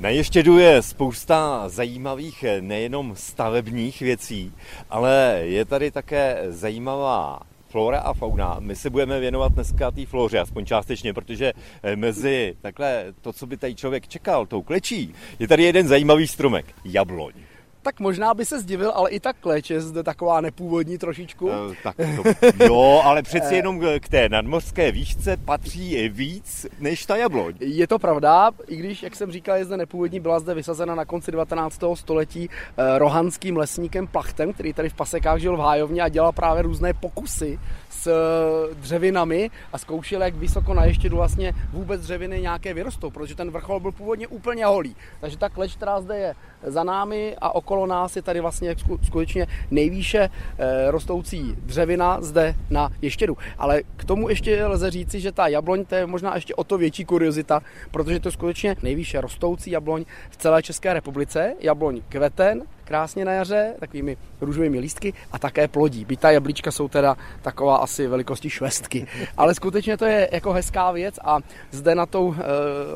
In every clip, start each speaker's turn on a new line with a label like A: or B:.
A: Na Ještědu je spousta zajímavých nejenom stavebních věcí, ale je tady také zajímavá flora a fauna. My se budeme věnovat dneska té floře, aspoň částečně, protože mezi takhle to, co by tady člověk čekal, tou klečí, je tady jeden zajímavý stromek, jabloň
B: tak možná by se zdivil, ale i tak kleč je zde taková nepůvodní trošičku. Uh,
A: tak to, jo, ale přeci jenom k té nadmořské výšce patří víc než ta jabloň.
B: Je to pravda, i když, jak jsem říkal, je zde nepůvodní, byla zde vysazena na konci 19. století eh, rohanským lesníkem Plachtem, který tady v Pasekách žil v Hájovně a dělal právě různé pokusy s eh, dřevinami a zkoušel, jak vysoko na ještědu vlastně vůbec dřeviny nějaké vyrostou, protože ten vrchol byl původně úplně holý. Takže ta kleč, která zde je za námi a okolo nás je tady vlastně skutečně nejvýše eh, rostoucí dřevina zde na ještědu. Ale k tomu ještě lze říci, že ta jabloň to je možná ještě o to větší kuriozita, protože to je skutečně nejvýše rostoucí jabloň v celé České republice. Jabloň kveten, krásně na jaře, takovými růžovými lístky a také plodí. Byť ta jablíčka jsou teda taková asi velikosti švestky. Ale skutečně to je jako hezká věc a zde na tou e,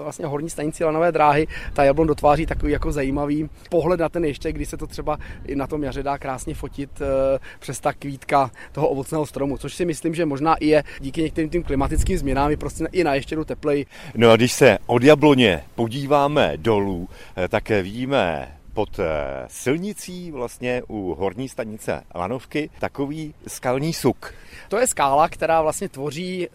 B: vlastně horní stanici lanové dráhy ta jablon dotváří takový jako zajímavý pohled na ten ještě, kdy se to třeba i na tom jaře dá krásně fotit e, přes ta kvítka toho ovocného stromu, což si myslím, že možná i je díky některým tím klimatickým změnám je prostě i na ještědu teplej.
A: No a když se od jabloně podíváme dolů, e, tak vidíme pod eh, silnicí vlastně u horní stanice Lanovky takový skalní suk.
B: To je skála, která vlastně tvoří e,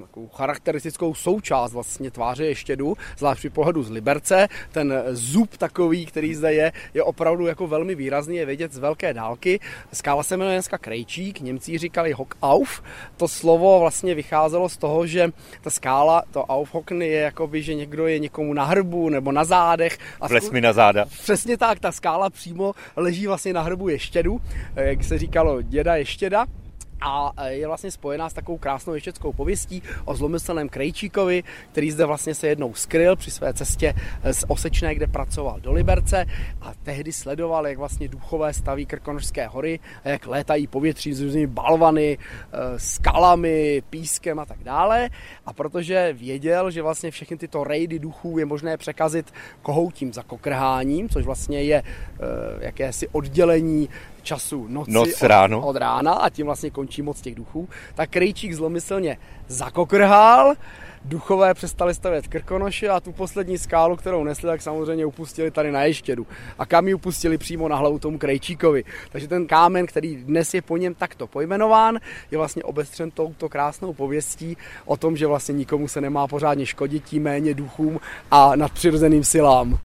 B: takovou charakteristickou součást vlastně tváře ještědu, zvlášť při pohledu z Liberce. Ten zub takový, který zde je, je opravdu jako velmi výrazný, je vidět z velké dálky. Skála se jmenuje dneska Krejčík, Němci říkali Hock auf. To slovo vlastně vycházelo z toho, že ta skála, to Aufhocken je jakoby, že někdo je někomu na hrbu nebo na zádech.
A: A mi na záda.
B: Přesně tak, ta skála přímo leží vlastně na hrbu ještědu, eh, jak se říkalo děda ještěda a e, je vlastně spojená s takovou krásnou ještěckou pověstí o zlomyslném Krejčíkovi, který zde vlastně se jednou skryl při své cestě e, z Osečné, kde pracoval do Liberce a tehdy sledoval, jak vlastně duchové staví Krkonožské hory a jak létají povětří s různými balvany, e, skalami, pískem a tak dále. A protože věděl, že vlastně všechny tyto rejdy duchů je možné překazit kohoutím za kokrháním, což vlastně je jakési oddělení času noci
A: Noc ráno.
B: Od, od rána a tím vlastně končí moc těch duchů, tak Krejčík zlomyslně zakokrhal, duchové přestali stavět krkonoše a tu poslední skálu, kterou nesli, tak samozřejmě upustili tady na Ještědu. A kam ji upustili přímo na hlavu tomu Krejčíkovi. Takže ten kámen, který dnes je po něm takto pojmenován, je vlastně obestřen touto krásnou pověstí o tom, že vlastně nikomu se nemá pořádně škodit, tím méně duchům a nadpřirozeným silám.